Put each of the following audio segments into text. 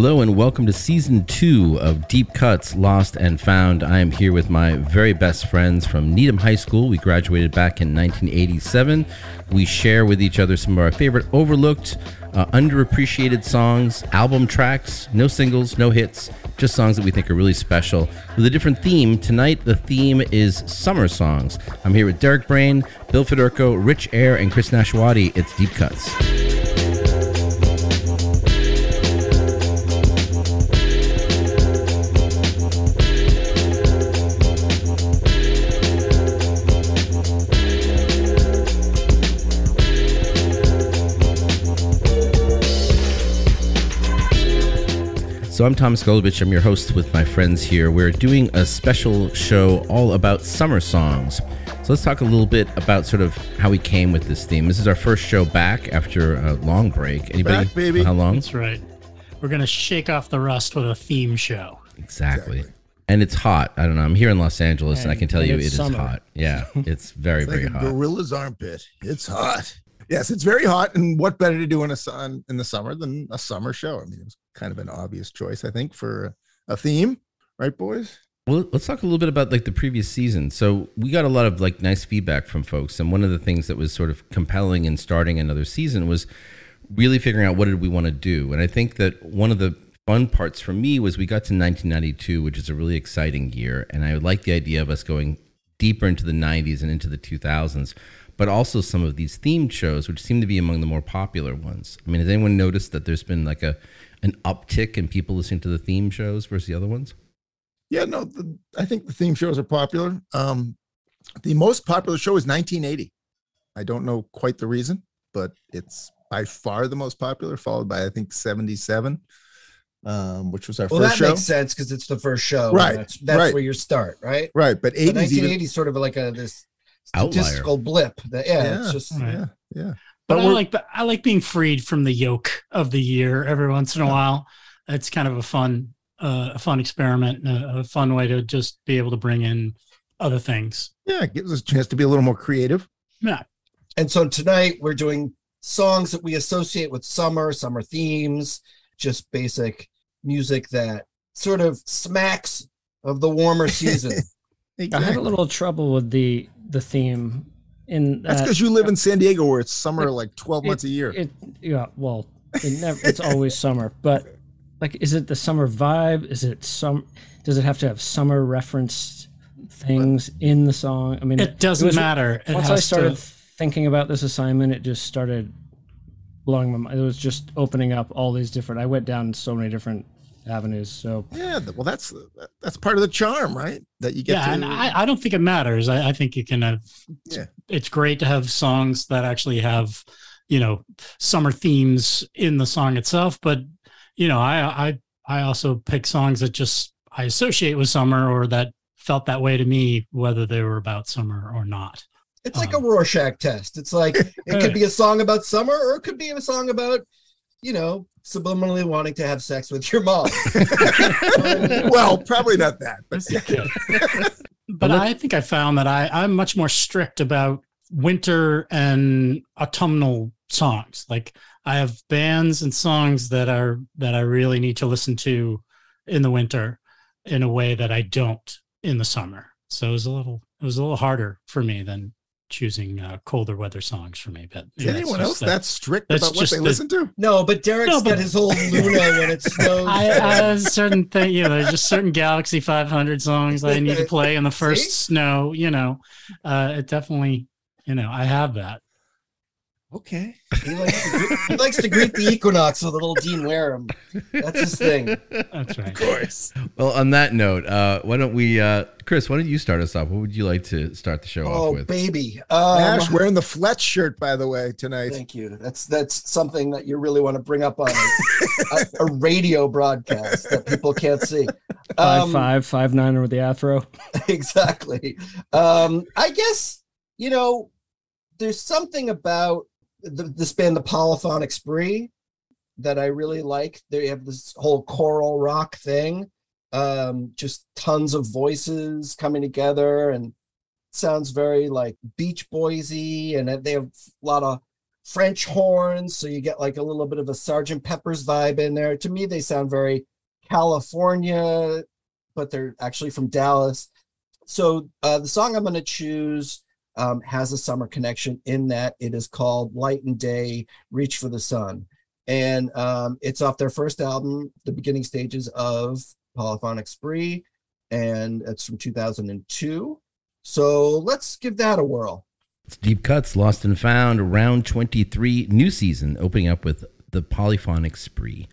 Hello and welcome to season two of Deep Cuts Lost and Found. I am here with my very best friends from Needham High School. We graduated back in 1987. We share with each other some of our favorite overlooked, uh, underappreciated songs, album tracks, no singles, no hits, just songs that we think are really special with a different theme. Tonight, the theme is summer songs. I'm here with Derek Brain, Bill Federico, Rich Air, and Chris Nashwati. It's Deep Cuts. So I'm Tom Skolovich. I'm your host with my friends here. We're doing a special show all about summer songs. So let's talk a little bit about sort of how we came with this theme. This is our first show back after a long break. Anybody? Back, baby. How long? That's right. We're gonna shake off the rust with a theme show. Exactly. And it's hot. I don't know. I'm here in Los Angeles, and, I can tell you it it's is hot. Yeah, it's very It's very like a hot. gorilla's armpit. It's hot. Yes, it's very hot. And what better to do in a sun in the summer than a summer show? I mean, it was kind of an obvious choice, I think, for a theme, right, boys? Well, let's talk a little bit about like the previous season. So we got a lot of like nice feedback from folks, and one of the things that was sort of compelling in starting another season was really figuring out what did we want to do. And I think that one of the fun parts for me was we got to 1992, which is a really exciting year, and I like the idea of us going deeper into the 90s and into the 2000s, but also some of these themed shows, which seem to be among the more popular ones. I mean, has anyone noticed that there's been like a an uptick in people listening to the theme shows versus the other ones? Yeah, no, the, I think the theme shows are popular. Um, the most popular show is 1980. I don't know quite the reason, but it's by far the most popular, followed by I think 77, um, which was our Well, first that makes sense because it's the first show. Right, That's, that's right. where you start, right? Right, but But 80s even 1980 is sort of like a this Outlier. statistical blip. That yeah, yeah, it's just Right. yeah, yeah. But, But I we're- like I like being freed from the yoke of the year every once in a while. It's kind of a fun uh, a fun experiment, a, a fun way to just be able to bring in other things. Yeah, it gives us a chance to be a little more creative. Yeah, And so tonight we're doing songs that we associate with summer, summer themes, just basic music that sort of smacks of the warmer season. I had a little trouble with the the theme in That's uh, that because you live in San Diego where it's summer It- like 12 months a year. It yeah, well, it never it's always summer, but like is it the summer vibe? Is it some does it have to have summer referenced things in the song? I mean, it doesn't was- matter. It Once I started to. thinking about this assignment, it just started blowing my mind. It was just opening up all these different I went down so many different avenues. So yeah, well, that's that's part of the charm, right? That you get Yeah, to. and I, I don't think it matters. I, I think you can have. Yeah. It's great to have songs that actually have, you know, summer themes in the song itself. But you know, I I I also pick songs that just I associate with summer or that felt that way to me, whether they were about summer or not. It's like a Um, Rorschach test. It's like it could be a song about summer or it could be a song about, you know, subliminally wanting to have sex with your mom. well, probably not that, but but I think I found that I, I'm much more strict about winter and autumnal songs. Like I have bands and songs that are that I really need to listen to in the winter in a way that I don't in the summer. So it was a little it was a little harder for me than choosing uh, colder weather songs for me. But is yeah, anyone else that- that strict that's about what they the- listen to? No, but Derek's No, but- got his whole Luna when it snows. I, I have certain thing, you know, there's just certain Galaxie 500 songs that I need to play in the first See? snow. You know, uh, it definitely, you know, I have that. Okay. He likes, to, he likes to greet the equinox with a little Dean Wareham. That's his thing. That's right. Of course. Well, on that note, uh, why don't we, uh, Chris? Why don't you start us off? What would you like to start the show Oh, off with? baby. Um, Ash wearing the Fletch shirt, by the way, tonight. Thank you. That's that's something that you really want to bring up on a, a, a radio broadcast that people can't see. Five Um, five five nine with the afro. exactly. Um, I guess you know there's something about the, this band, the Polyphonic Spree, that I really like. They have this whole choral rock thing, um, just tons of voices coming together, and sounds very like Beach Boysy, and they have a lot of French horns, so you get like a little bit of a Sergeant Pepper's vibe in there. To me, they sound very California, but they're actually from Dallas. So uh, the song I'm going to choose um, has a summer connection in that it is called Light and Day, Reach for the Sun. And um, it's off their first album, The Beginning Stages of Polyphonic Spree, and it's from 2002. So let's give that a whirl. It's Deep Cuts, Lost and Found, round 23, new season, opening up with the polyphonic spree.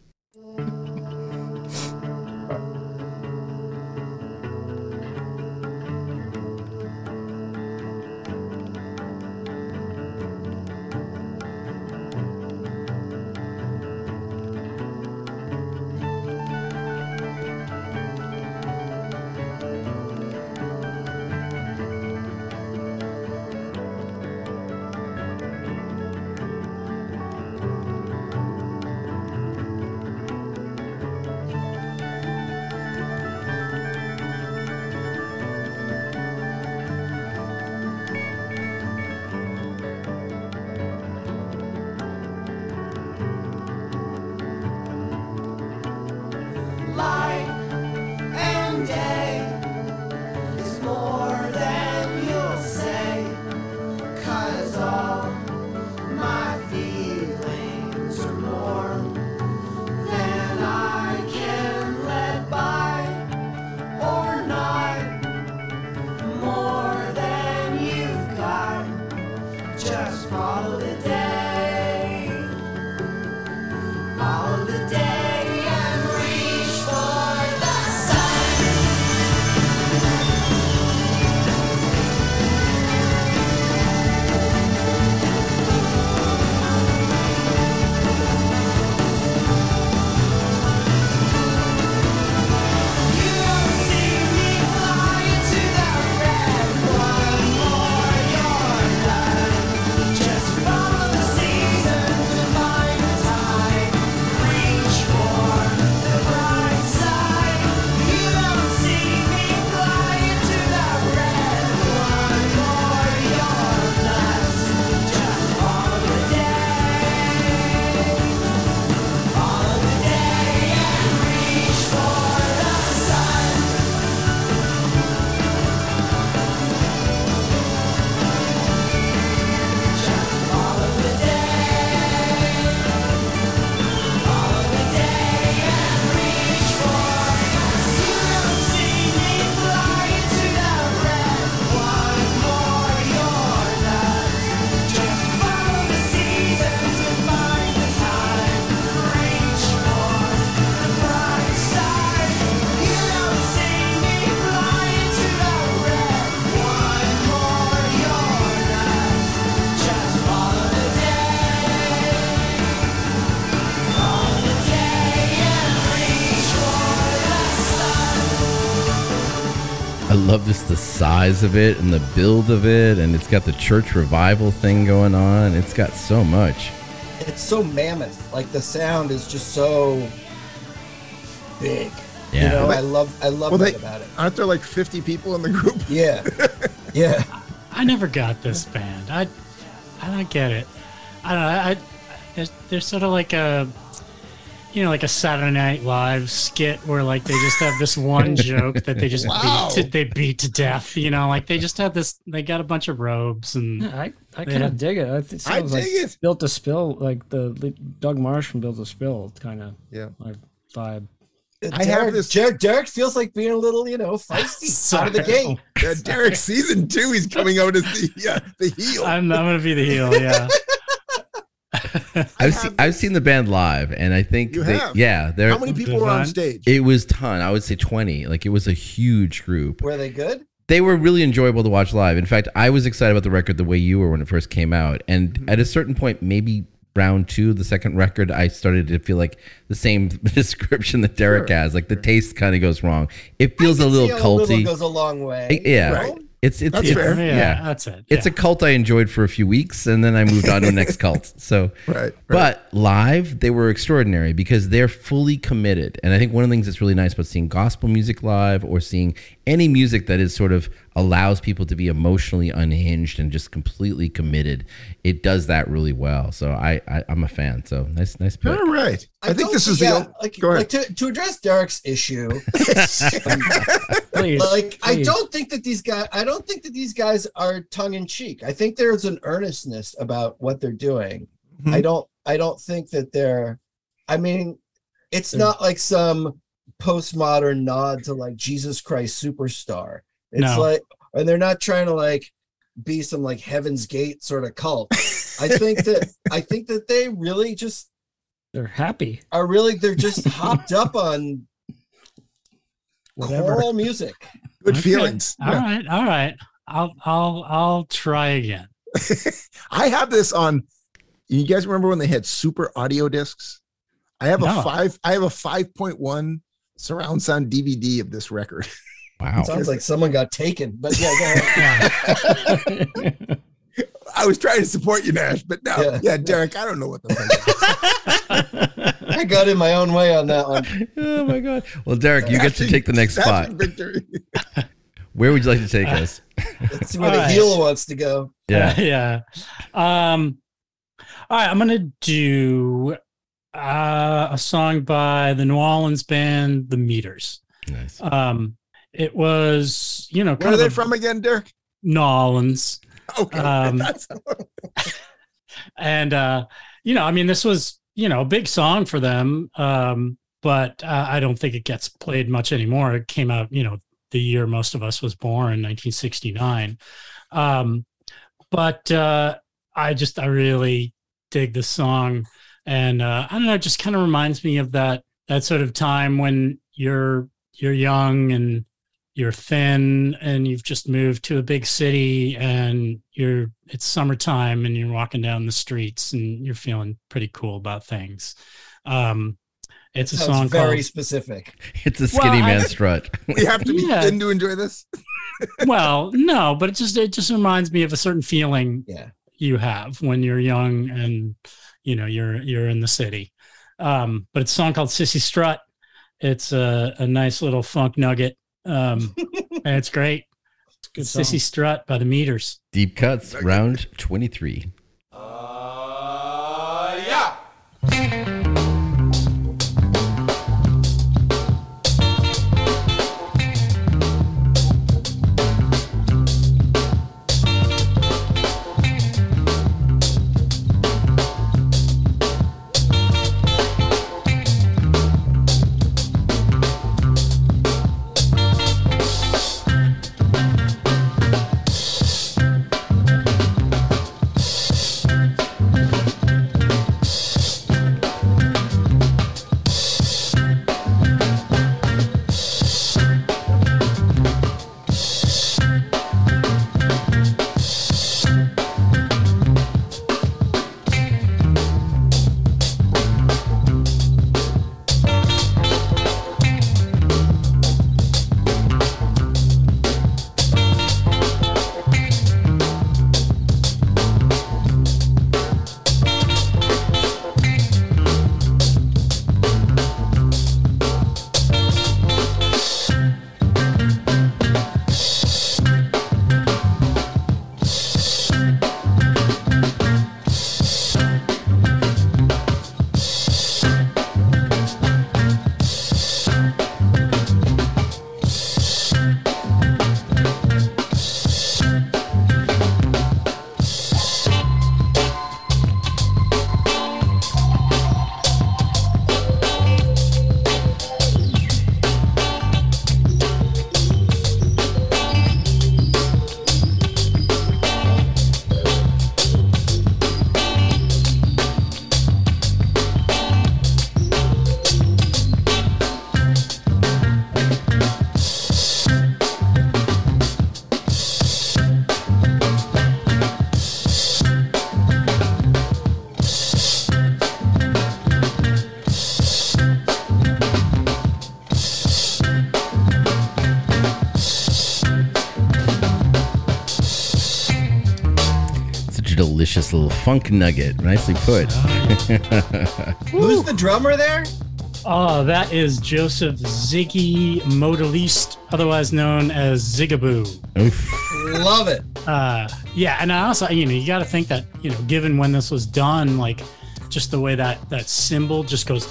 I love just the size of it and the build of it, and it's got the church revival thing going on. It's got so much. It's so mammoth. Like the sound is just so big. Yeah. You know, I love I love Well, that they- about it. Aren't there like 50 people in the group? Yeah. Yeah. I never got this band. I I don't get it. I don't know. I, I they're, they're sort of like a you know like a Saturday Night Live skit where like they just have this one joke that they just Wow. beat to, they beat to death. You know, like they just have this. They got a bunch of robes and Yeah, I, I Yeah. kind of dig it. I think it I sounds like it. Built to Spill, like the Doug Martsch from Built to Spill, kind of Yeah. my vibe. I have Derek, this- Derek, Derek feels like being a little, you know, feisty out of the Sorry. gate. Yeah, Derek season two, he's coming out as the uh, the heel. I'm, I'm gonna be the heel. Yeah. I've seen I've seen the band live, and I think You they, have? yeah, they're How many people were on stage? it was ton. I would say twenty. Like it was a huge group. Were they good? They were really enjoyable to watch live. In fact, I was excited about the record the way you were when it first came out. And Mm-hmm. at a certain point, maybe round two, the second record, I started to feel like the same description that Derek has. Like the taste kind of goes wrong. It feels I a can little see how culty. goes a long way. yeah, Right. It's it's That's it's, fair. yeah, yeah. that's it. It's a cult I enjoyed for a few weeks, and then I moved on to the next cult. So, Right, right. but live, they were extraordinary because they're fully committed. And I think one of the things that's really nice about seeing gospel music live or seeing any music that is sort of allows people to be emotionally unhinged and just completely committed, it does that really well. So I, I I'm a fan. So nice, nice pick. All right. I, think this is yeah, the. like, go ahead. like to, to address Derek's issue. Please, like I don't think that these guys I don't think that these guys are tongue in cheek. I think there's an earnestness about what they're doing. Mhm. I don't I don't think that they're I mean it's not like some postmodern nod to like Jesus Christ superstar. It's No. like and they're not trying to like be some like heaven's gate sort of cult. I think that I think that they really just They're happy. are really they're just hopped up on Whatever. choral music. Good Okay. feelings. All Yeah. right, all right. I'll I'll I'll try again. I have this on. You guys remember when they had super audio discs? I have No. a five. I have a five point one surround sound DVD of this record. Wow. Sounds like someone got taken, but yeah, go ahead. I was trying to support you, Nash, but no, Yeah. yeah, Derek, I don't know what the fuck. I got in my own way on that one. oh my god. Well, Derek, you get to take the next spot. Victory. Where would you like to take us? Let's see where All the right. heel wants to go. Yeah. yeah. Um, all right, I'm gonna do uh, a song by the New Orleans band, The Meters. Nice. Um, it was, you know, Where are they a- from again, Dirk? New Orleans, Okay. Um, and uh, you know, I mean, this was, you know, a big song for them. Um, but uh, I don't think it gets played much anymore. It came out, you know, the year most of us was born, 1969. Um, but uh, I just I really dig the song, and uh, I don't know, it just kind of reminds me of that that sort of time when you're you're young and you're thin and you've just moved to a big city and you're it's summertime and you're walking down the streets and you're feeling pretty cool about things. Um, it's a song very called specific. It's a skinny Well, I- man strut. we have to be Yeah. thin to enjoy this. well, no, but it just it just reminds me of a certain feeling Yeah. you have when you're young and you know you're you're in the city. Um, but it's a song called Sissy Strut. It's a, a nice little funk nugget. Um, and it's great. Good. Sissy Strut by the Meters. Deep cuts, round 23. Delicious little funk nugget. Nicely put. Who's the drummer there? Oh, that is Joseph Ziggy Modeliste, otherwise known as Zigaboo. Oof. Love it. Uh, yeah, and I also, you know, you got to think that, you know, given when this was done, like just the way that that symbol just goes,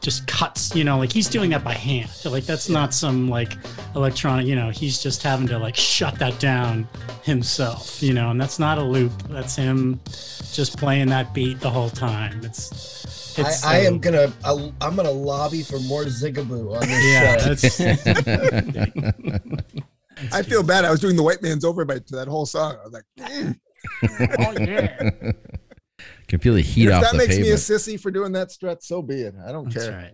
just cuts, you know, like he's doing that by hand. Like that's not some like electronic, you know, he's just having to like shut that down himself, you know, and that's not a loop. That's him just playing that beat the whole time. It's, I, it's I so- am gonna I, I'm gonna lobby for more Zigaboo on this Yeah, show. that's I feel bad. I was doing the white man's overbite to that whole song. I was like, mm. oh yeah. Can feel the heat if off that the makes me a sissy for doing that strut, so be it. I don't That's care.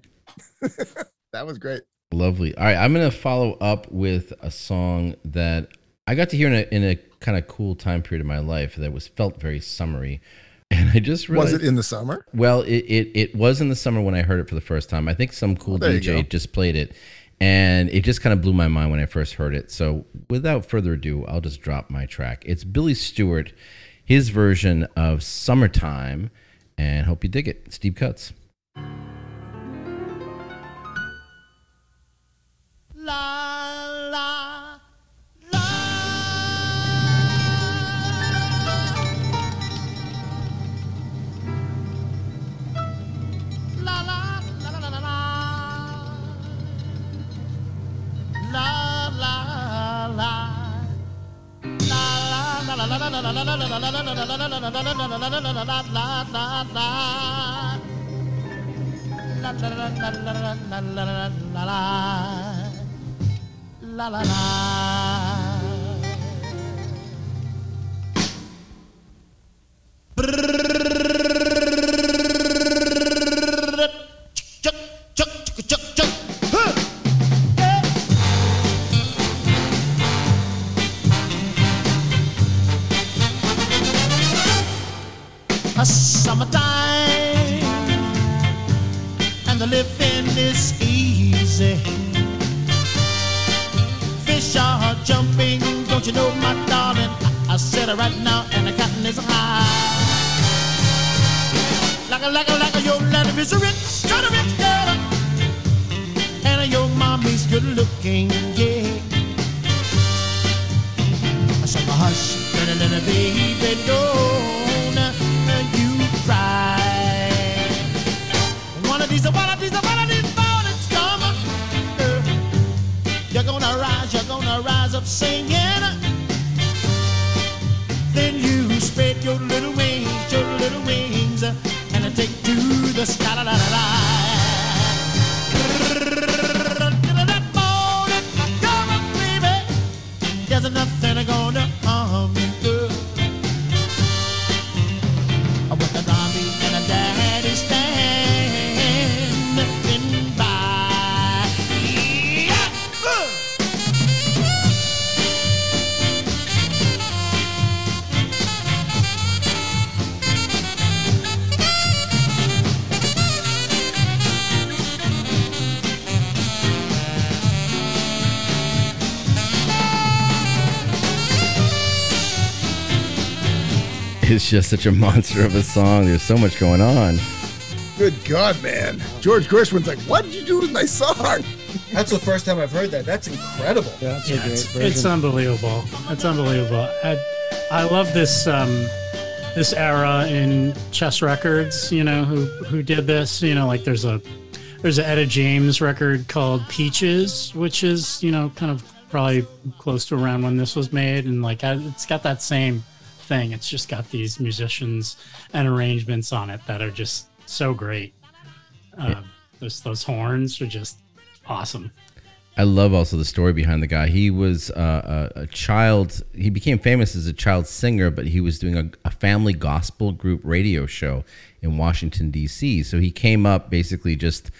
right. That was great. Lovely. All right, I'm gonna follow up with a song that I got to hear in a, in a kind of cool time period of my life that was felt very summery, and I just realized. Was it in the summer? Well, it, it it was in the summer when I heard it for the first time. I think some cool Oh, there DJ go. just played it, and it just kind of blew my mind when I first heard it. So, without further ado, I'll just drop my track. It's Billy Stewart, his version of "Summertime," and hope you dig it. Steve Cuts. La la la la la Chuck, you know, my darling? I, I said it right now, and the cotton is high. Like a, like a, like a, your daddy is rich, got a rich girl, and your mommy's good looking, yeah. Said, hush, little, little baby, don't you cry. One of these, one of these, one of these mornings come. uh, You're gonna rise, you're gonna rise up singing. this. is da, da, da, da. It's just such a monster of a song. There's so much going on. Good God, man. George Gershwin's like, what did you do with my song? That's the first time I've heard that. That's incredible. Yeah, that's Yeah, a great it's, it's unbelievable. It's unbelievable. I, I love this um, this era in chess records. You know who who did this. You know, like there's a there's an Etta James record called Peaches, which is you know kind of probably close to around when this was made, and like it's got that same thing. It's just got these musicians and arrangements on it that are just so great. Uh, those those horns are just awesome. I love also the story behind the guy. He was uh, a, a child. He became famous as a child singer, but he was doing a, a family gospel group radio show in Washington D.C. So he came up basically just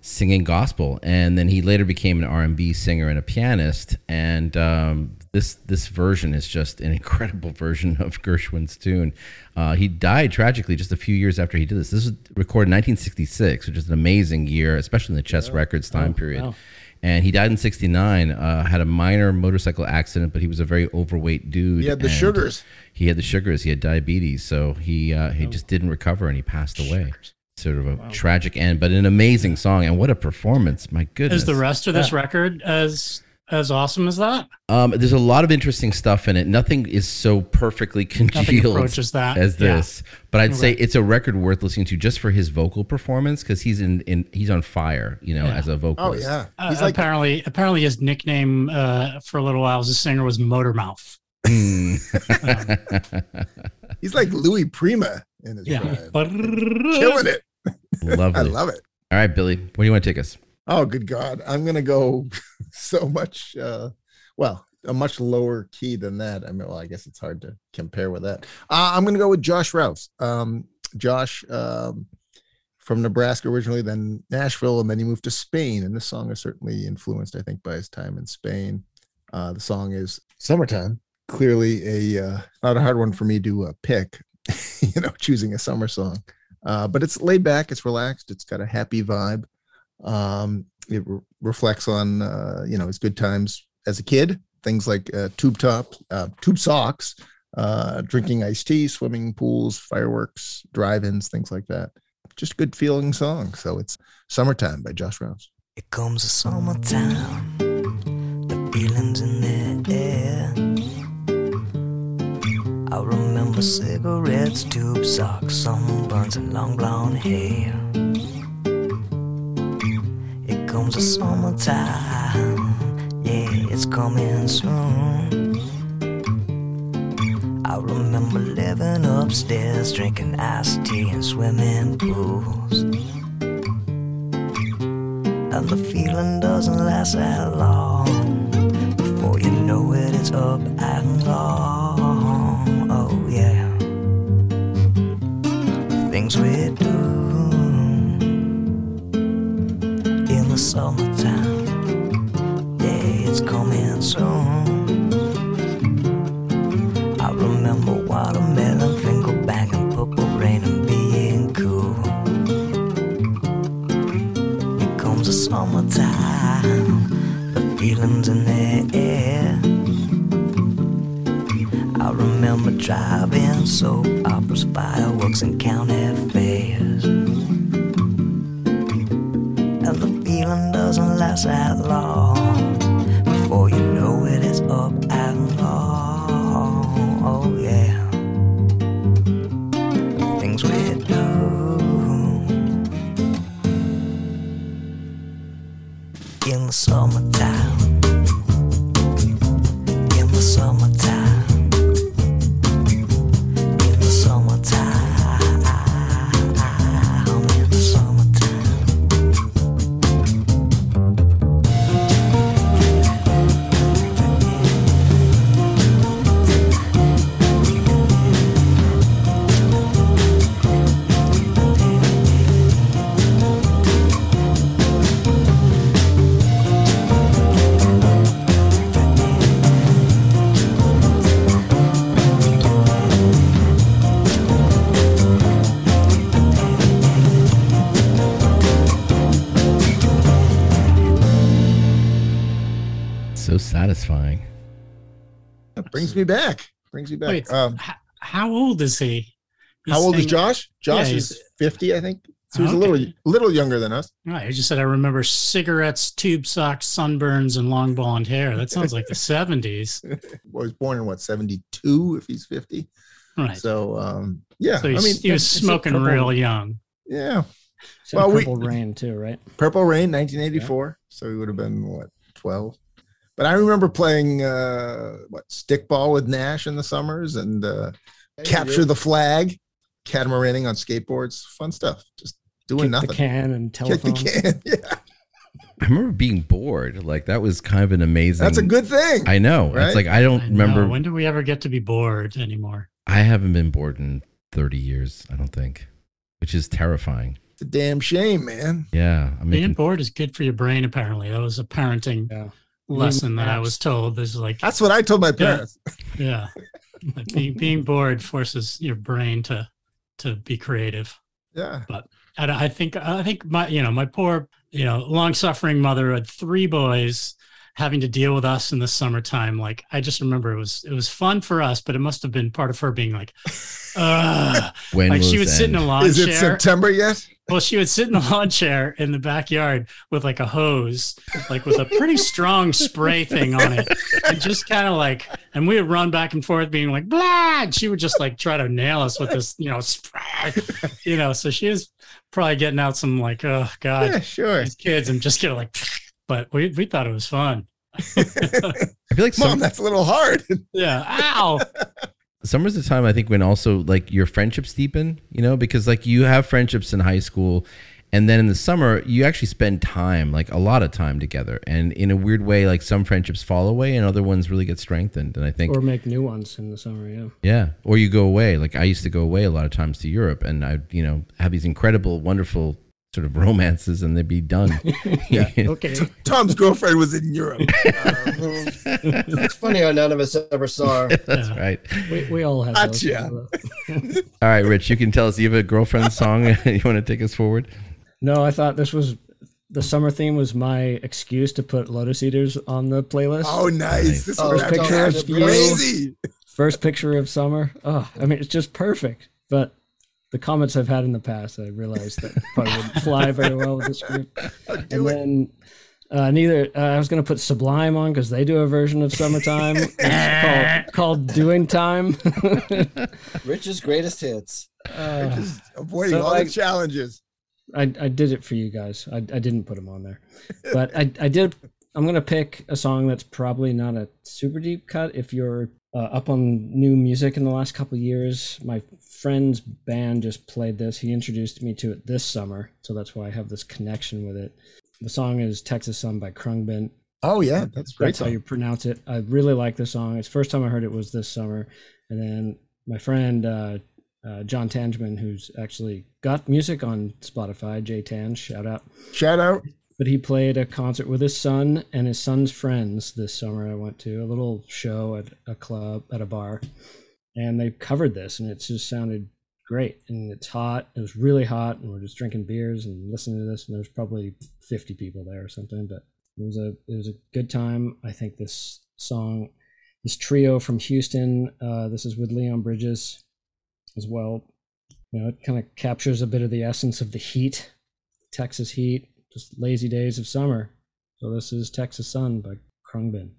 singing gospel, and then he later became an R&B singer and a pianist. And um, this this version is just an incredible version of Gershwin's tune. Uh, he died tragically just a few years after he did this. This was recorded in 1966, which is an amazing year, especially in the chess records time period wow. and he died in '69. Uh, had a minor motorcycle accident, but he was a very overweight dude. He had the sugars. He had the sugars. He had diabetes, so he uh, he just didn't recover, and he passed away. Sort of a tragic end, but an amazing song, and what a performance! My goodness. Is the rest of this record as as awesome as that? Um, there's a lot of interesting stuff in it. Nothing is so perfectly congealed approaches that. as Yeah. this, but I'd say it's a record worth listening to just for his vocal performance because he's in, in he's on fire, you know, Yeah. as a vocalist. Oh vocalist. yeah, Uh, he's like apparently, apparently his nickname uh, for a little while as a singer was Motormouth. Hmm. he's like Louis Prima in his Yeah, prime. killing it. Lovely. I love it. All right, Billy, where do you want to take us? Oh, good God. I'm to go so much, uh, well, a much lower key than that. I mean, well, I guess it's hard to compare with that. Uh, I'm to go with Josh Rouse. Um, Josh um, from Nebraska originally, then Nashville, and then he moved to Spain. And this song is certainly influenced, I think, by his time in Spain. Uh, the song is Summertime. Clearly, a uh, not a hard one for me to uh, pick, you know, choosing a summer song. Uh, but it's laid back, it's relaxed, it's got a happy vibe um it re- reflects on uh you know his good times as a kid. Things like uh, tube top uh, tube socks uh drinking iced tea swimming pools fireworks drive-ins things like that. Just a good feeling song. So it's summertime by josh rouse. It comes the summertime, the feelings in the air. I remember cigarettes, tube socks, sunburns, and long blonde hair. Comes the summertime, yeah, it's coming soon. I remember living upstairs, drinking iced tea and swimming pools. And the feeling doesn't last that long. Before you know it, it's up and gone. Oh, yeah. Things we do summertime. Yeah, it's coming soon. I remember watermelon, finger banging, purple rain, and being cool. Here comes the summertime, the feelings in the air. I remember driving soap brings me back brings me back Wait, um h- how old is he? He's how old is josh josh Yeah, is 50 i think so he's a little little younger than us Right, I just said I remember cigarettes, tube socks, sunburns, and long blonde hair. That sounds like the seventies. was born in what 72 if he's 50 Right. So, so um yeah he's, i mean he was smoking purple- real young. yeah It's Well, we- Purple Rain too, right? Purple Rain, 1984. So he would have been what, 12? But I remember playing uh what stickball with Nash in the summers and uh capture the flag, catamaraning on skateboards, fun stuff. Just doing Kick nothing. the can and telephone. Kick the can. Yeah. I remember being bored. Like that was kind of an amazing. That's a good thing. I know. Right? It's like I don't I remember. know. When do we ever get to be bored anymore? I haven't been bored in 30 years. I don't think, which is terrifying. It's a damn shame, man. Yeah, I'm Being making. bored is good for your brain. Apparently, that was a parenting Yeah. Lesson that I was told. is like, That's what I told my parents. yeah, like being being bored forces your brain to to be creative. Yeah. But and I think I think my you know my poor you know long suffering mother had three boys having to deal with us in the summertime. Like I just remember it was it was fun for us, but it must have been part of her being like, Ugh. When like she will would this sit in a end? lawn Is it. September yet? Well, she would sit in the lawn chair in the backyard with like a hose, like with a pretty strong spray thing on it, and just kind of like, and we would run back and forth, being like, blah. And she would just like try to nail us with this, you know, spray, you know. So she was probably getting out some like, oh god, Yeah, sure. these kids, and just get like, but we we thought it was fun. I feel like Mom, some, that's a little hard. Yeah. Ow. Summer's the time I think when also like your friendships deepen, you know, because like you have friendships in high school and then in the summer you actually spend time, like a lot of time together. And in a weird way, like some friendships fall away and other ones really get strengthened. And I think Or make new ones in the summer. Yeah. yeah, or you go away. Like I used to go away a lot of times to Europe and I you know, have these incredible, wonderful sort of romances and they'd be done. Yeah. Okay. Tom's girlfriend was in Europe. It's funny how none of us ever saw her. That's Yeah. right. we, we all have those. Gotcha. All right, Rich, you can tell us you have a girlfriend song you want to take us forward? No, I thought this was the summer theme was my excuse to put Lotus Eaters on the playlist. Oh, nice. This Oh, was picture of you. crazy. First picture of summer. Oh, I mean, it's just perfect. But the comments I've had in the past, I realized that probably wouldn't fly very well with this group. And then uh, neither uh, I was going to put Sublime on because they do a version of Summertime it's called, called Doing Time. Rich's greatest hits. Uh, Just avoiding So, all like- the challenges. I, I did it for you guys. I, I didn't put them on there, but I, I did. I'm gonna pick a song that's probably not a super deep cut. If you're uh, up on new music in the last couple of years, my friend's band just played this. He introduced me to it this summer, so that's why I have this connection with it. The song is "Texas Sun" by Khruangbin. Oh, yeah. That's great. That's how you pronounce it. I really like the song. It's the first time I heard it was this summer, and then my friend uh, uh, John Tangeman, who's actually got music on Spotify, J Tan, shout out. Shout out. But he played a concert with his son and his son's friends this summer. I went to a little show at a club at a bar, and they covered this, and it just sounded great. And it's hot. It was really hot, and we're just drinking beers and listening to this. And there was probably fifty people there or something, but it was a it was a good time. I think this song, this trio from Houston, uh, this is with Leon Bridges as well. You know, it kind of captures a bit of the essence of the heat, Texas heat, just lazy days of summer. So this is Texas Sun by Khruangbin.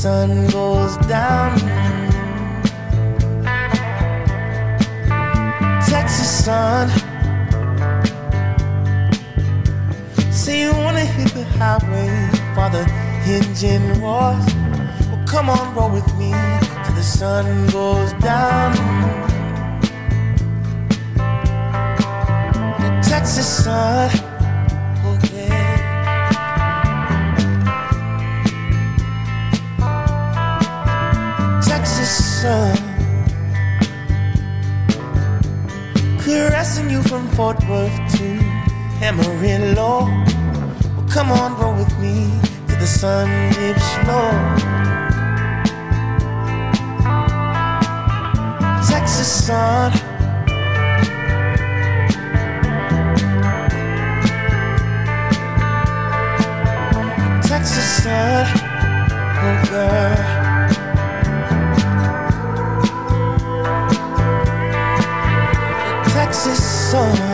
Sun goes down. Texas sun. Say you wanna hit the highway for the engine roars. Well, come on, roll with me till the sun goes down. the Texas sun. Fort Worth to Amarillo. Well, come on, roll with me to the sun dips low. Texas sun. Texas sun, oh girl. Texas sun.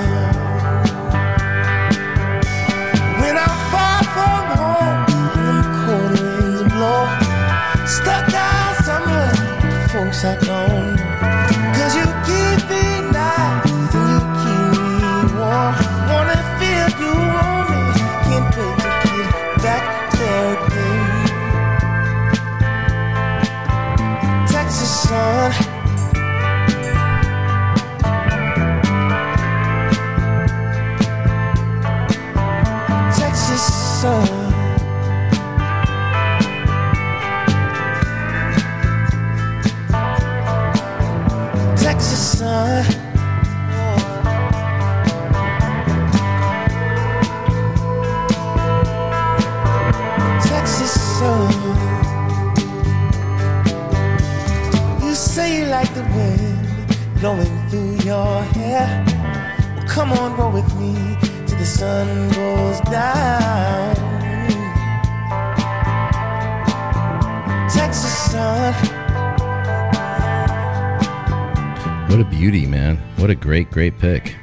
Great, great pick.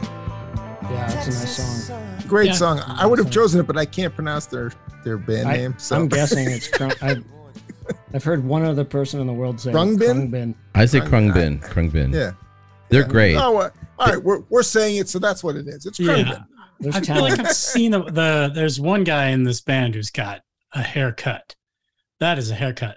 Yeah, it's a nice song. Great Yeah. song. I would have chosen it, but I can't pronounce their their band I, name. So I'm guessing it's. Krung, I've, I've heard one other person in the world say Khruangbin? Khruangbin. I say Krung- Khruangbin. Khruangbin. yeah. They're Yeah. great. Oh, uh, all right. We're, we're saying it, so that's what it is. It's Yeah. Khruangbin. There's I feel like I've seen the, the there's one guy in this band who's got a haircut. That is a haircut.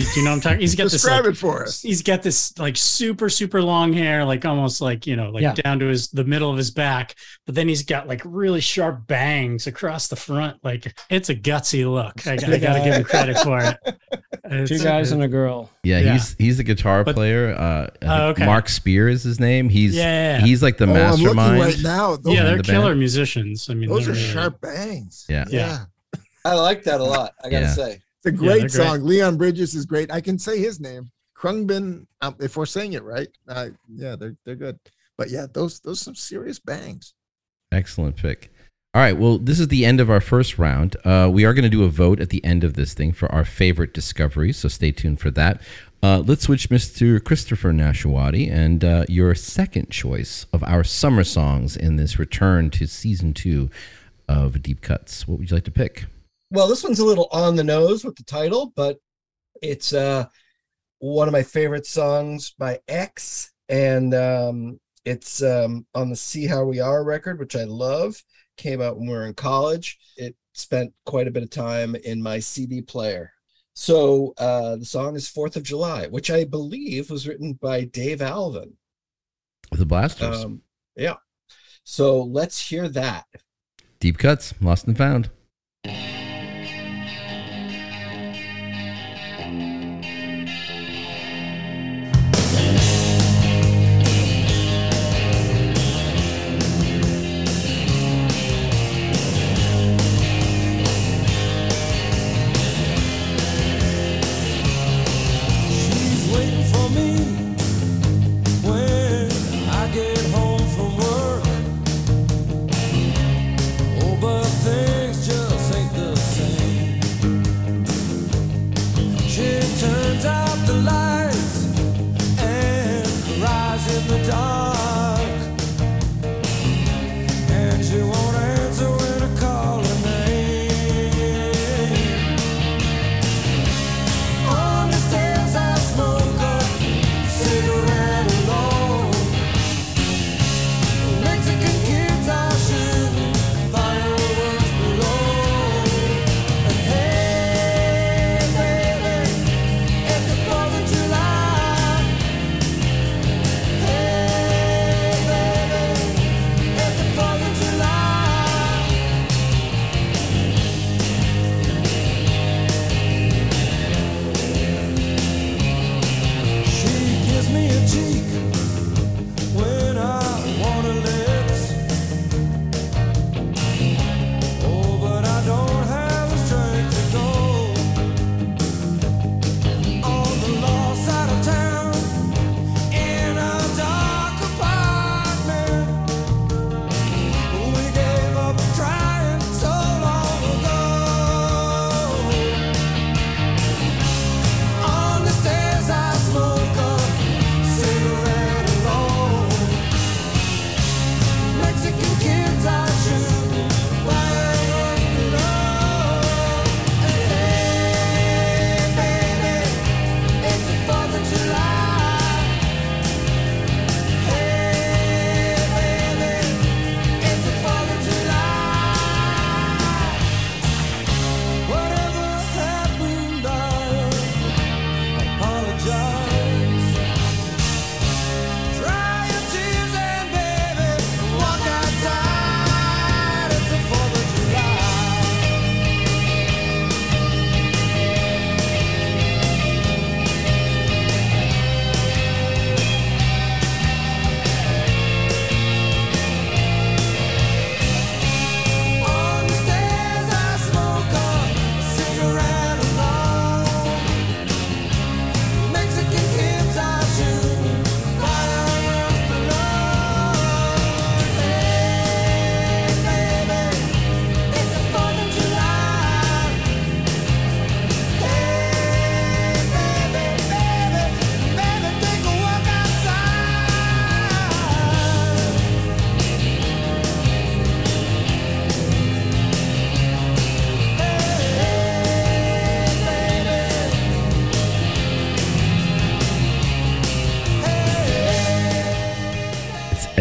Do you know what I'm talking? He's got this Describe like, it for us. he's got this like super super long hair like almost like you know like Yeah. down to his the middle of his back but then he's got like really sharp bangs across the front like it's a gutsy look i, I gotta give him credit for it Two guys and a girl. Yeah, Yeah. he's he's the guitar But- player. Uh, I Oh, okay. Mark Speer is his name. He's Yeah. he's like the oh, I'm mastermind. right now. Those, yeah they're the killer band. musicians i mean those they're are really- sharp bangs. Yeah. Yeah. I like that a lot. I gotta Yeah. say. A great great. song. Leon Bridges is great. I can say his name. Khruangbin, um, if we're saying it right. Uh, yeah, they're they're good. But yeah, those those some serious bangs. Excellent pick. All right. Well, this is the end of our first round. Uh, we are going to do a vote at the end of this thing for our favorite discoveries. So stay tuned for that. Uh, let's switch, Mr. Christopher Nashawati, and uh, your second choice of our summer songs in this return to season two of Deep Cuts. What would you like to pick? Well, this one's a little on the nose with the title, but it's uh one of my favorite songs by X, and um, it's um, on the "See How We Are" record, which I love. Came out when we were in college. It spent quite a bit of time in my CD player. So uh, the song is Fourth of July, which I believe was written by Dave Alvin. The Blasters. Um, yeah. So let's hear that. Deep Cuts, Lost and Found.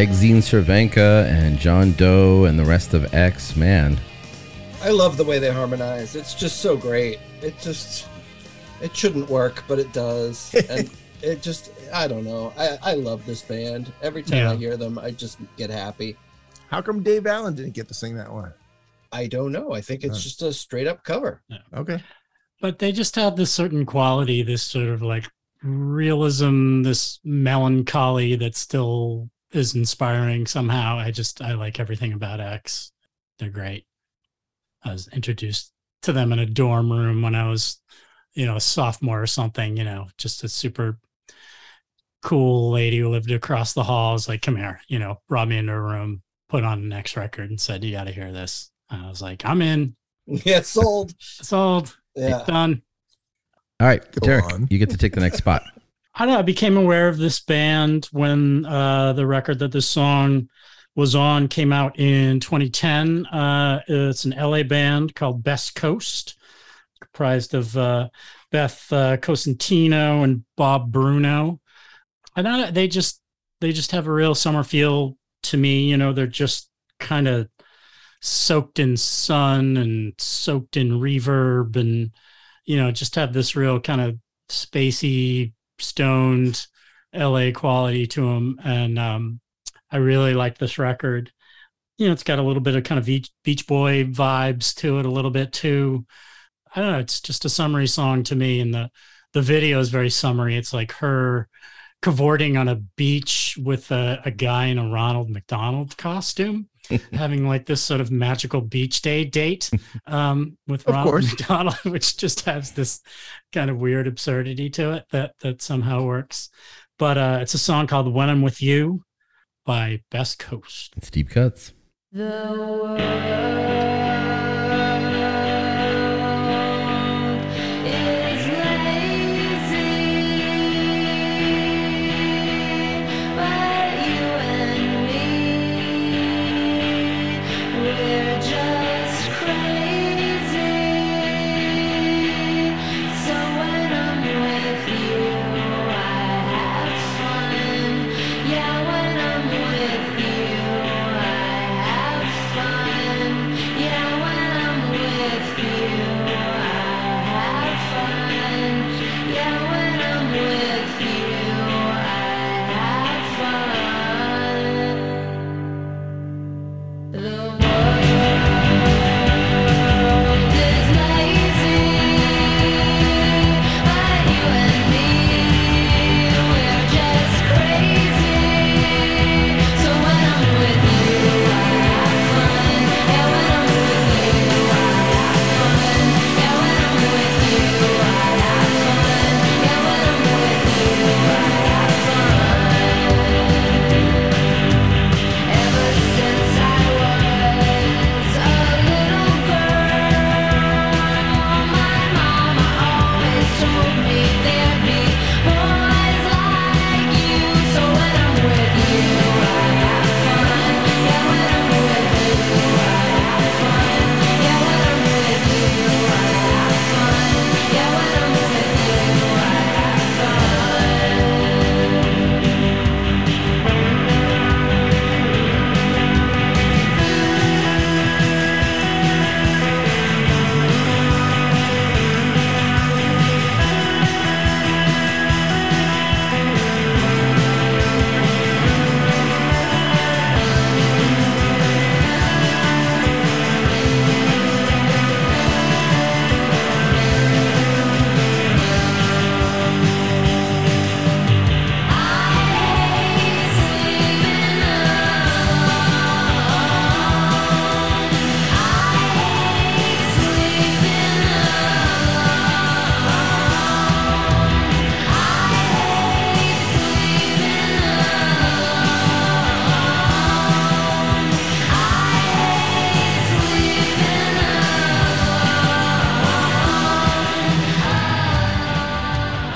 Exene Cervenka and John Doe and the rest of X. Man, I love the way they harmonize. It's just so great. It just it shouldn't work, but it does. And it just I don't know. I, I love this band. Every time I hear them, I just get happy. How come Dave Alvin didn't get to sing that one? I don't know. I think it's Huh. just a straight up cover. Okay. but they just have this certain quality, this sort of like realism, this melancholy that still is inspiring somehow. I just I like everything about X. They're great. I was introduced to them in a dorm room when I was, you know, a sophomore or something, you know, just a super cool lady who lived across the hall I was like, come here, you know, brought me into a room, put on the next record and said, You gotta hear this. And I was like, I'm in. Yeah, it's sold. Sold. Yeah. Done. all right, Go Derek, on. you get to take the next spot. I know. I became aware of this band when uh, the record that this song was on came out in 2010. Uh, it's an LA band called Best Coast, comprised of uh, Beth uh, Cosentino and Bobb Bruno. And I, they just they just have a real summer feel to me. You know, they're just kind of soaked in sun and soaked in reverb, and you know, just have this real kind of spacey stoned LA quality to them. And um, I really like this record. You know, it's got a little bit of kind of Beach, Beach Boy vibes to it, a little bit too. I don't know. It's just a summery song to me, and the the video is very summery. It's like her cavorting on a beach with a, a guy in a Ronald McDonald costume, having like this sort of magical beach day date um, with Of Ronald course. McDonald, which just has this kind of weird absurdity to it that that somehow works. But uh, it's a song called "When I'm With You" by Best Coast. It's deep cuts.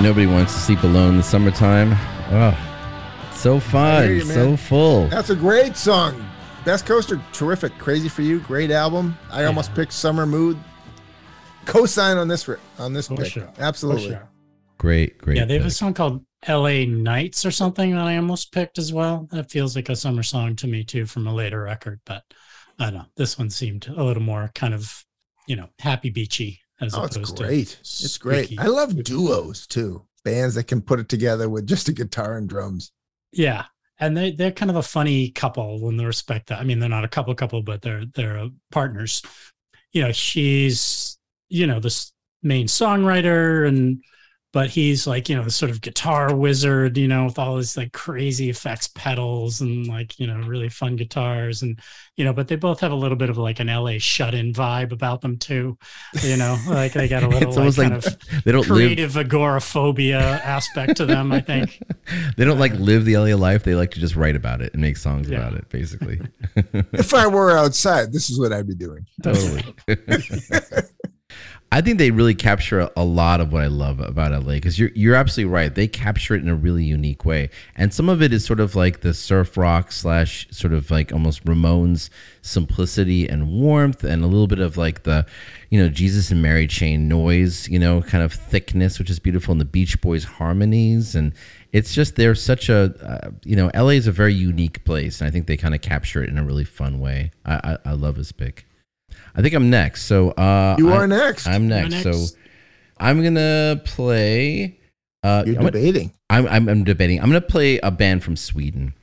Nobody wants to sleep alone in the summertime. Oh, so fun, you, so full. That's a great song. Best Coaster, terrific. Crazy for you, great album. I almost picked Summer Mood. Co-sign on this on this For pick. sure. Absolutely. sure. Great, great. Yeah, they have a song called LA Nights or something that I almost picked as well. That feels like a summer song to me too from a later record, but I don't know. This one seemed a little more kind of, you know, happy beachy as Oh, it's great. It's great. I love duos too. Bands that can put it together with just a guitar and drums. Yeah. And they they're kind of a funny couple in the respect that I mean they're not a couple couple, but they're they're uh, partners. You know, she's you know this main songwriter and but he's like you know the sort of guitar wizard you know with all his like crazy effects pedals and like you know really fun guitars and you know but they both have a little bit of like an la shut-in vibe about them too you know like they got a little it's like, almost like, kind of they don't live creative agoraphobia aspect to them i think they don't like uh, live the LA life. They like to just write about it and make songs Yeah. about it, basically. If I were outside, this is what I'd be doing. totally. I think they really capture a, lot of what I love about LA because you're you're absolutely right. They capture it in a really unique way, and some of it is sort of like the surf rock slash sort of like almost Ramones simplicity and warmth, and a little bit of like the, you know, Jesus and Mary chain noise, you know, kind of thickness, which is beautiful, and the Beach Boys harmonies, and it's just they're such a, uh, you know, LA is a very unique place, and I think they kind of capture it in a really fun way. I I, I love this pick. I think I'm next. So uh, You I- are next. I'm next. next. So I'm gonna play. Uh, You're I'm, debating. I'm, I'm I'm debating. I'm gonna play a band from Sweden.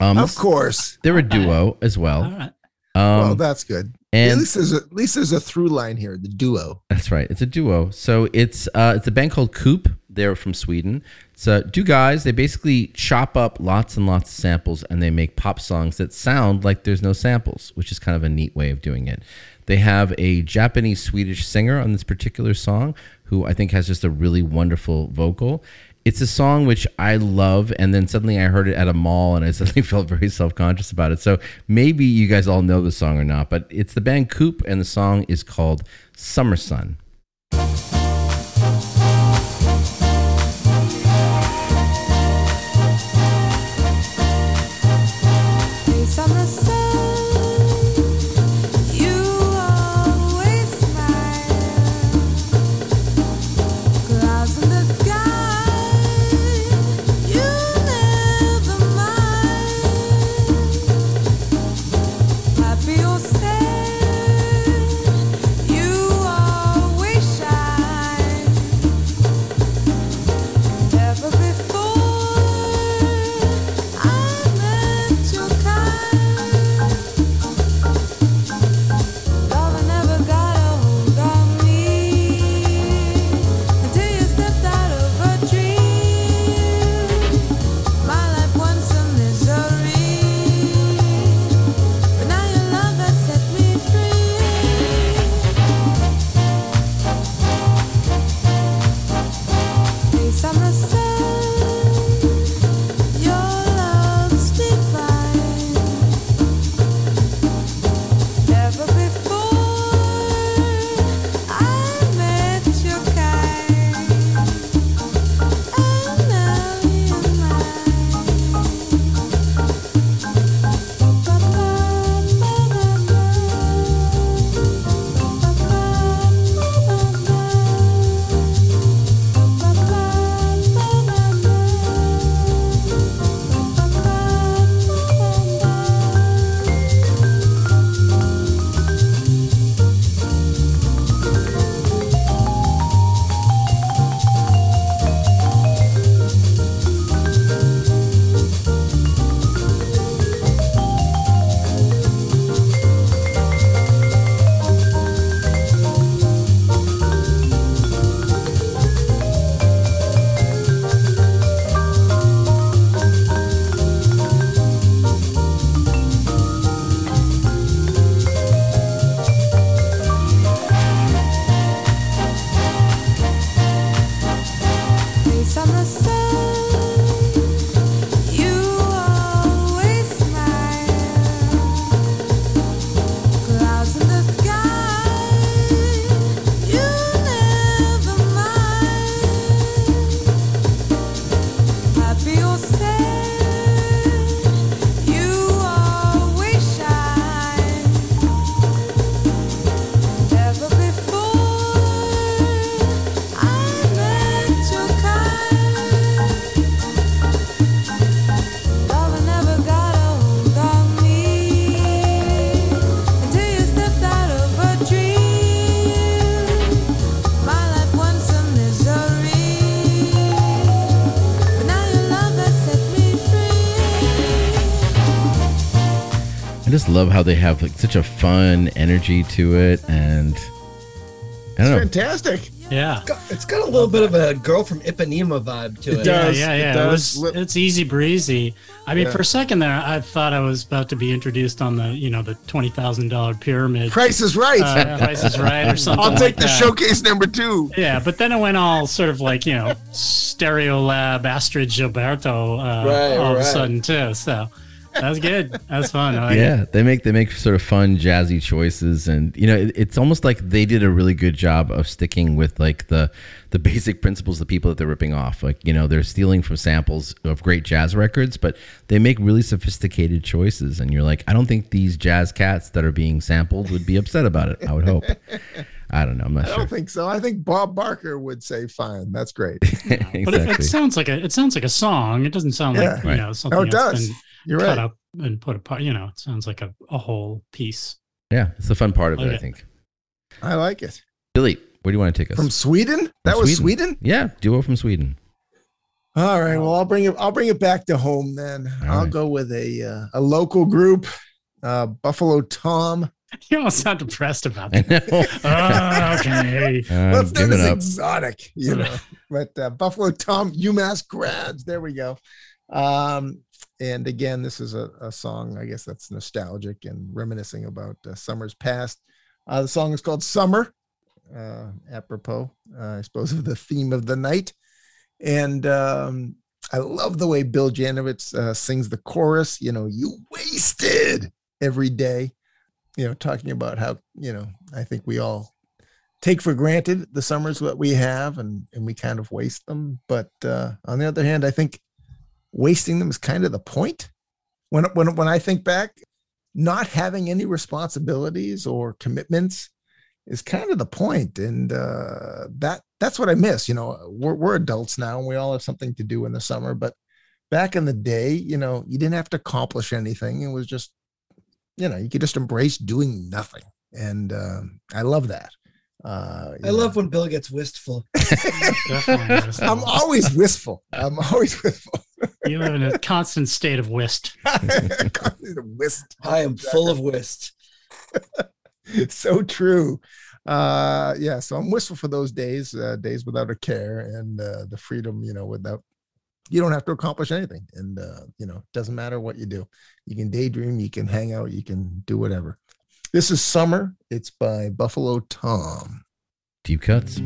Um, of course. they're a Alright. duo as well. right Um, well, that's good. at least there's a, at least there's a through line here. The duo. That's right. It's a duo. So it's uh, it's a band called Koop. They're from Sweden. It's uh, two guys. They basically chop up lots and lots of samples and they make pop songs that sound like there's no samples, which is kind of a neat way of doing it. They have a Japanese Swedish singer on this particular song who I think has just a really wonderful vocal. It's a song which I love, and then suddenly I heard it at a mall, and I suddenly felt very self conscious about it. So maybe you guys all know the song or not, but it's the band Koop, and the song is called Summer Sun. Just love how they have like such a fun energy to it, and I don't know. Fantastic. Yeah. It's got a little bit of a girl from Ipanema vibe to it. Yeah, does, yeah, it yeah. It, does. was, it's easy breezy. I mean, Yeah. for a second there, I thought I was about to be introduced on the, you know, the twenty thousand dollar pyramid. Price is right. uh, Price is Right or something. I'll take like the that. showcase number two. Yeah, but then it went all sort of like you know, Stereo Lab, Astrud Gilberto, uh, Right, all of a sudden too. So that was good. That's fun. I like it. yeah, they make they make sort of fun jazzy choices, and you know, it, it's almost like they did a really good job of sticking with like the the basic principles of the people that they're ripping off. Like you know, they're stealing from samples of great jazz records, but they make really sophisticated choices, and you're like, I don't think these jazz cats that are being sampled would be upset about it. I would hope. I don't know. I'm not sure. I sure. don't think so. I think Bob Barker would say, "Fine, that's great." But it, it sounds like a it sounds like a song. It doesn't sound like Yeah. you know something No, it that's does. been You're cut right. up and put apart. You know, it sounds like a, a whole piece. Yeah, it's the fun part of it. I think. I like it. Billy, where do you want to take us? From Sweden? That was Sweden. Sweden. yeah, duo from Sweden. All right. Well, I'll bring it. I'll bring it back to home then. All I'll right. go with a uh, a local group, uh, Buffalo Tom. You almost sound depressed about I that. Oh, okay. I'm Let's do giving this up. exotic, you know. but uh, Buffalo Tom, UMass grads. There we go. Um, and again, this is a, a song, I guess that's nostalgic and reminiscing about uh, summers past. Uh, the song is called Summer, uh, apropos, uh, I suppose, of the theme of the night. And um, I love the way Bill Janovitz uh, sings the chorus, you know, you wasted every day, you know, talking about how, you know, I think we all take for granted the summers that we have and, and we kind of waste them. But uh, on the other hand, I think wasting them is kind of the point. When, when, when I think back, not having any responsibilities or commitments is kind of the point. And uh, that that's what I miss. You know, we're, we're adults now and we all have something to do in the summer. But back in the day, you know, you didn't have to accomplish anything. It was just, you know, you could just embrace doing nothing. And um, I love that. Uh, I know. love when Bill gets wistful. Definitely. I'm always wistful. I'm always wistful. You live in a constant state of whist. Wist. I am full of whist. so true. Uh, yeah, so I'm wistful for those days, uh, days without a care and uh, the freedom, you know, without you don't have to accomplish anything. And uh, you know, doesn't matter what you do. You can daydream, you can hang out, you can do whatever. This is Summer. It's by Buffalo Tom. Deep cuts.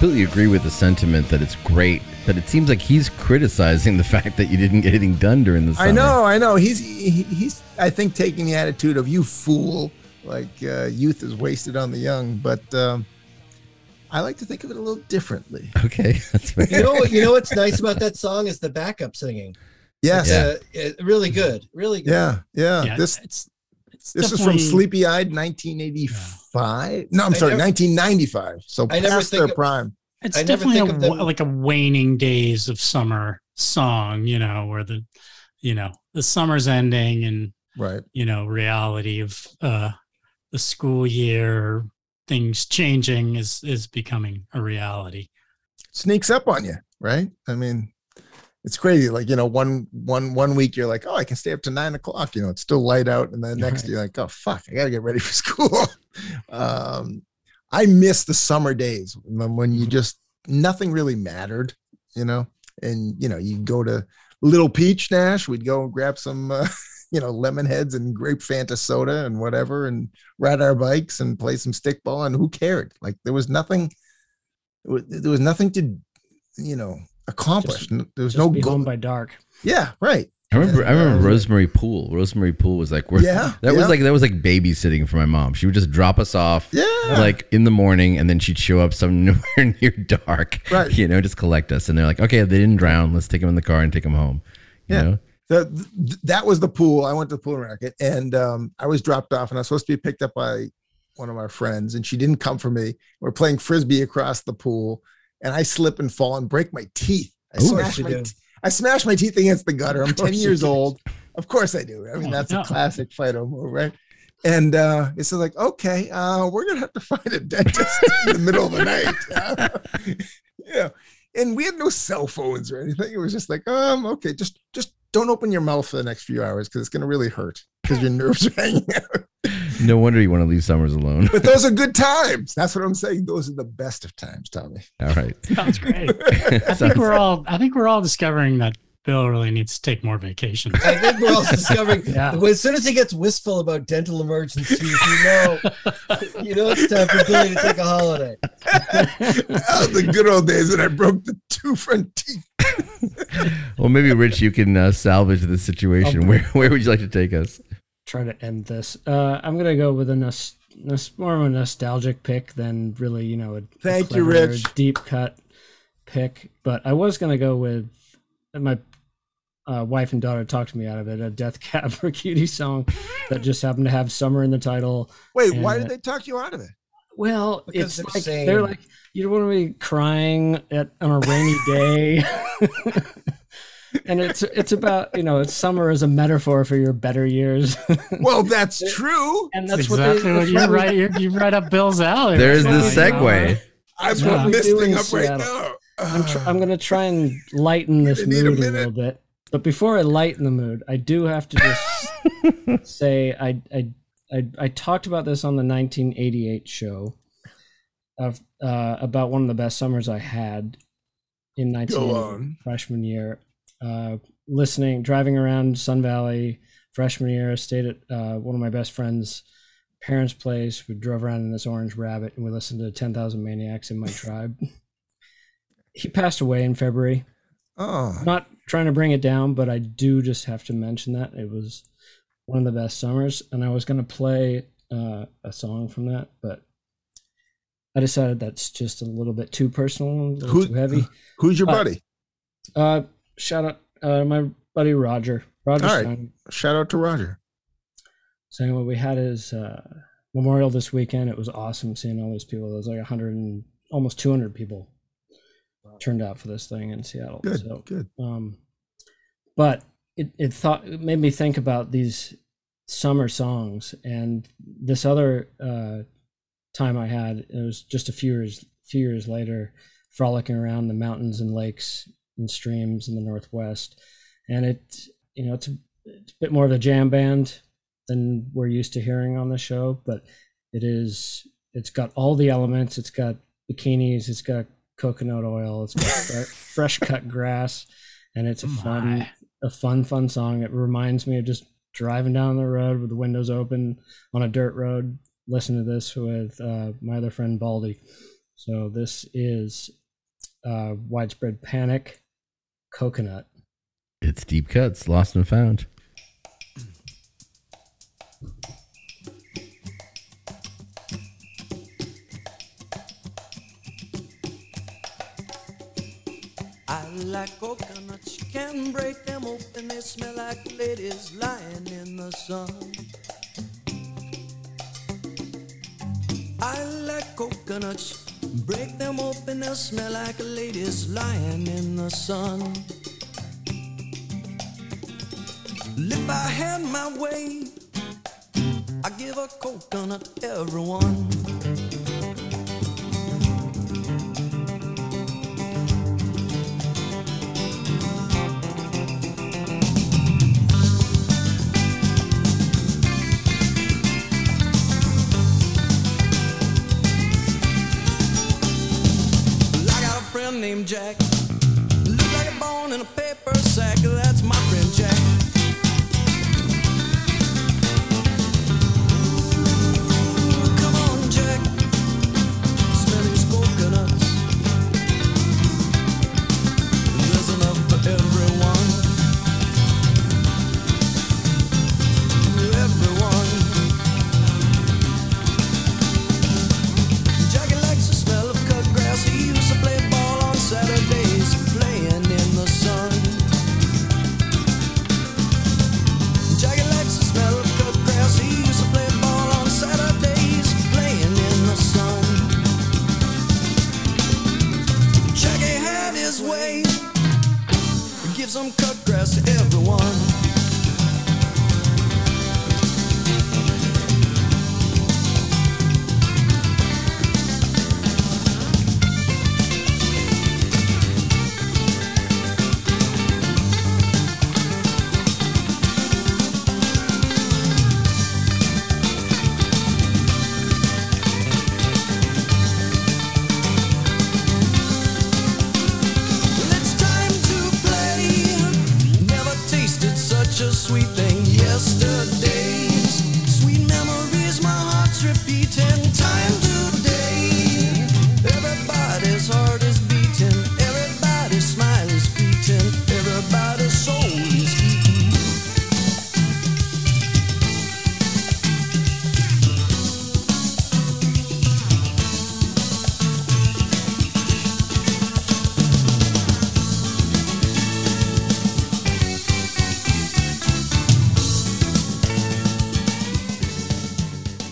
Completely agree with the sentiment that it's great, but it seems like he's criticizing the fact that you didn't get anything done during the summer. I know, I know. He's he, he's I think taking the attitude of you fool, like uh, youth is wasted on the young. But um, I like to think of it a little differently. Okay, that's fair. You know what? You know what's nice about that song is the backup singing. Yes, Yeah. Uh, really good, really good. yeah, yeah. Yeah, This it's, it's this is from Sleepy Eyed, 1985. No, I'm I sorry, never- 1995. So I never past their of- prime. It's I never definitely a, of them- like a waning days of summer song, you know, where the, you know, the summer's ending and Right. you know reality of uh the school year, things changing is is becoming a reality. Sneaks up on you, right? I mean, it's crazy. Like you know, one one one week you're like, oh, I can stay up to nine o'clock. You know, it's still light out, and then next Right. you're like, oh fuck, I gotta get ready for school. um, I miss the summer days when, when you just nothing really mattered, you know, and you know you go to Little Peach Nash, we'd go and grab some. Uh, You know, lemon heads and grape Fanta soda and whatever, and ride our bikes and play some stickball. And who cared? Like there was nothing, there was nothing to, you know, accomplish. Just- there was Just no be goal. home by dark. Yeah, right. I remember. I remember Rosemary Pool. Rosemary Pool was like, we're, Yeah, that was like that was like babysitting for my mom. She would just drop us off, Yeah. like in the morning, and then she'd show up somewhere near dark, Right. You know, just collect us. And they're like, okay, they didn't drown. Let's take them in the car and take them home. You Yeah. know, The, th- that was the pool. I went to the pool racket and um, I was dropped off and I was supposed to be picked up by one of our friends and she didn't come for me. We're playing frisbee across the pool and I slip and fall and break my teeth. I Ooh. smashed you my do. t- I smashed my teeth against the gutter. I'm 10 years old. Of course I do. I mean, Oh, that's no. a classic Fido move, right? And uh, it's like, okay, uh, we're gonna have to find a dentist in the middle of the night. yeah. And we had no cell phones or anything. It was just like, um, okay, just just don't open your mouth for the next few hours because it's gonna really hurt because your nerves are hanging out. no wonder you want to leave summers alone. But those are good times. That's what I'm saying. Those are the best of times, Tommy. All right. Sounds great. I think we're all I think we're all discovering that Bill really needs to take more vacations. I think we're all discovering Yeah. as soon as he gets wistful about dental emergencies, you know, you know it's time for Billy to take a holiday. oh, the good old days when I broke the two front teeth. Well, maybe Rich, you can uh, salvage the situation. Where where would you like to take us? Try to end this. Uh, I'm gonna go with a nos- nos- more of a nostalgic pick than really, you know, a, a Thank you, Rich. deep cut pick. But I was gonna go with my uh, wife and daughter talked me out of it. A Death Cab for Cutie song that just happened to have summer in the title. Wait, why did they talk you out of it? Well, Because it's they're like they're like you don't want to be crying at on a rainy day. and it's it's about you know it's summer as a metaphor for your better years, Well, that's true. and That's that's, exactly what, what they, you're right. You're, you're right up Bill's alley. There's the That's what we segue. I'm That's what we this do thing in up right Seattle. now. I'm tr- I'm gonna try and lighten this Gonna a mood a, little bit. But before I lighten the mood, I do have to just say I, I I I talked about this on the 1988 show of uh, about one of the best summers I had in 19 freshman year. Uh, listening, driving around Sun Valley freshman year, I stayed at uh, one of my best friends' parents' place. We drove around in this orange rabbit and we listened to 10,000 Maniacs in My Tribe. he passed away in February. Oh, Not trying to bring it down, but I do just have to mention that it was one of the best summers, and I was going to play uh, a song from that, but I decided that's just a little bit too personal, Who- too heavy. who's your Uh, buddy? Uh, shout out uh, my buddy Roger. Roger All right. Stein Shout out to Roger. So anyway, we had his uh, memorial this weekend. It was awesome seeing all these people. There was like 100 and almost 200 people turned out for this thing in Seattle. Good, So, good. um, but it, it thought it made me think about these summer songs and this other uh, time I had. It was just a few years few years later, frolicking around the mountains and lakes and streams in the northwest, and it you know it's a, it's a bit more of a jam band than we're used to hearing on the show, but it is it's got all the elements. It's got bikinis. It's got coconut oil. It's got fresh cut grass, and it's a fun a fun fun song. It reminds me of just driving down the road with the windows open on a dirt road. Listen to this with uh, my other friend Baldy. So this is uh, widespread panic, coconut. It's deep cuts, lost and found. Like coconuts, you can break them open, they smell like ladies lying in the sun. I like coconuts, break them open, they'll smell like ladies lying in the sun. If I had my way, I give a coconut everyone.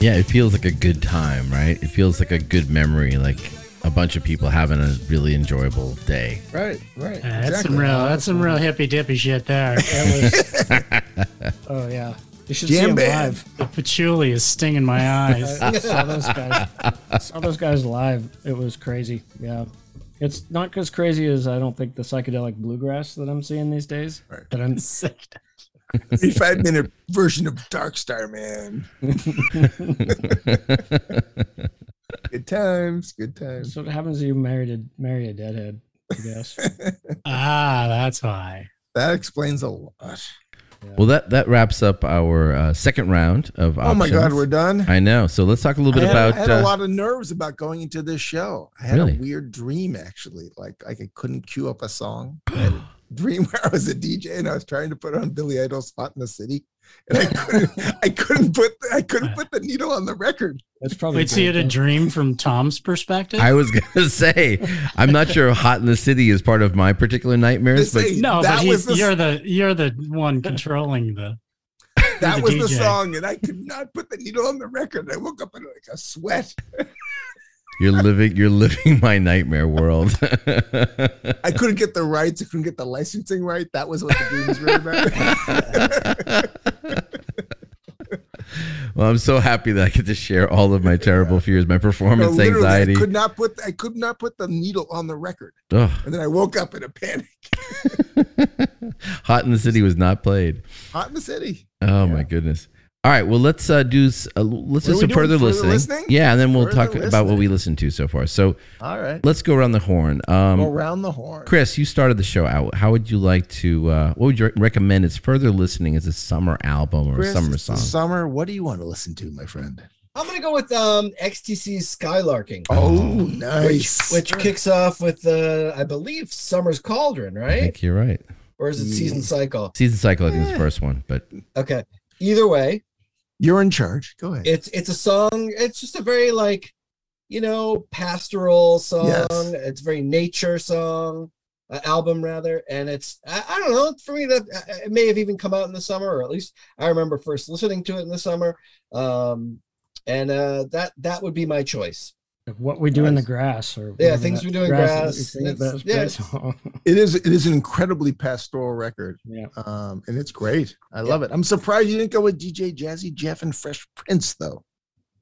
Yeah, it feels like a good time, right? It feels like a good memory, like a bunch of people having a really enjoyable day. Right, right. Yeah, that's some real that's some real hippy dippy shit there. That was, oh yeah, you should see Jam him band. live. the patchouli is stinging my eyes. I saw those guys. saw those guys live. It was crazy. Yeah, it's not as crazy as I don't think the psychedelic bluegrass that I'm seeing these days. Right. But I'm 35 minute version of Dark Star, man. good times, good times. so what happens if you marry a marry a deadhead? I guess. ah, that's why. That explains a lot. Well, that that wraps up our uh, second round of Oh my God, we're done. I know. So let's talk a little I bit had, about. I had uh, a lot of nerves about going into this show. I had Really? a weird dream actually. Like like I couldn't cue up a song. I had a dream where I was a DJ and I was trying to put on Billy Idol's "Hot in the City," and I couldn't. I couldn't put. The, I couldn't put the needle on the record. That's probably. Wait, so you had a dream from Tom's perspective? I was gonna say, I'm not sure. Hot in the city is part of my particular nightmares, but This- no, that but was the- you're the you're the one controlling the. That the was the song, and I could not put the needle on the record. I woke up in like a sweat. You're living you're living my nightmare world. I couldn't get the rights. I couldn't get the licensing right. That was what the dream was really about. well, I'm so happy that I get to share all of my terrible fears, my performance literally, anxiety. I could not put. I could not put the needle on the record, Ugh. and then I woke up in a panic. Hot in the city was not played. Hot in the city. Oh my goodness. All right, well let's uh, do uh, let's do What are we some further Further listening. listening? Yeah, and then we'll Further talk about what we listened to so far. So All right. let's go around the horn. Um, Go around the horn. Chris, you started the show out. How would you like to? Uh, what would you recommend as further listening as a summer album or Chris, a summer song? Summer. What do you want to listen to, my friend? I'm gonna go with um XTC's Skylarking. Oh, Which, nice. which kicks off with uh I believe Summer's Cauldron, right? I right? think you're right. Or is it Season Cycle? Season cycle, I think, is the first one, but Okay. Either way, You're in charge. Go ahead. it's it's a song. It's just a very like, you know, pastoral song. Yes. It's very nature song, uh, album rather, and it's I, I don't know. For me, that uh, it may have even come out in the summer, or at least I remember first listening to it in the summer. Um, and uh, that that would be my choice. What we do in the grass, or Yeah, things we do in grass grass. is, you think It's- That's yeah, great it's- It is. It is an incredibly pastoral record. yeah. Um, and it's great. I love it. I'm surprised you didn't go with DJ Jazzy Jeff and Fresh Prince though.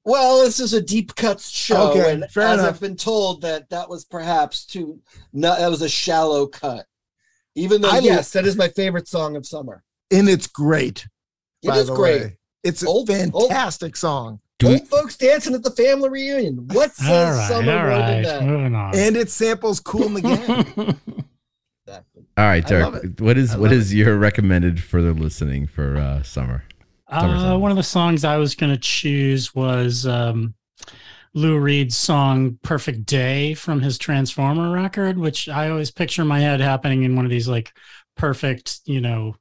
Well, this is a deep cuts show, Okay, and fair as enough. I've been told that that was perhaps too not that was a shallow cut. Even though I yes, that is my favorite song of summer. And it's great. It by is the great. way. It's a Old- old- fantastic song. Do we, Old folks dancing at the family reunion. What All says right, summer all than that? moving on. And it samples Cool Miguel. Exactly. all right, Derek. What is I what love is your recommended further listening for uh, summer? Summer Uh, song. one of the songs I was going to choose was um, Lou Reed's song "Perfect Day" from his Transformer record, which I always picture in my head happening in one of these like perfect, you know,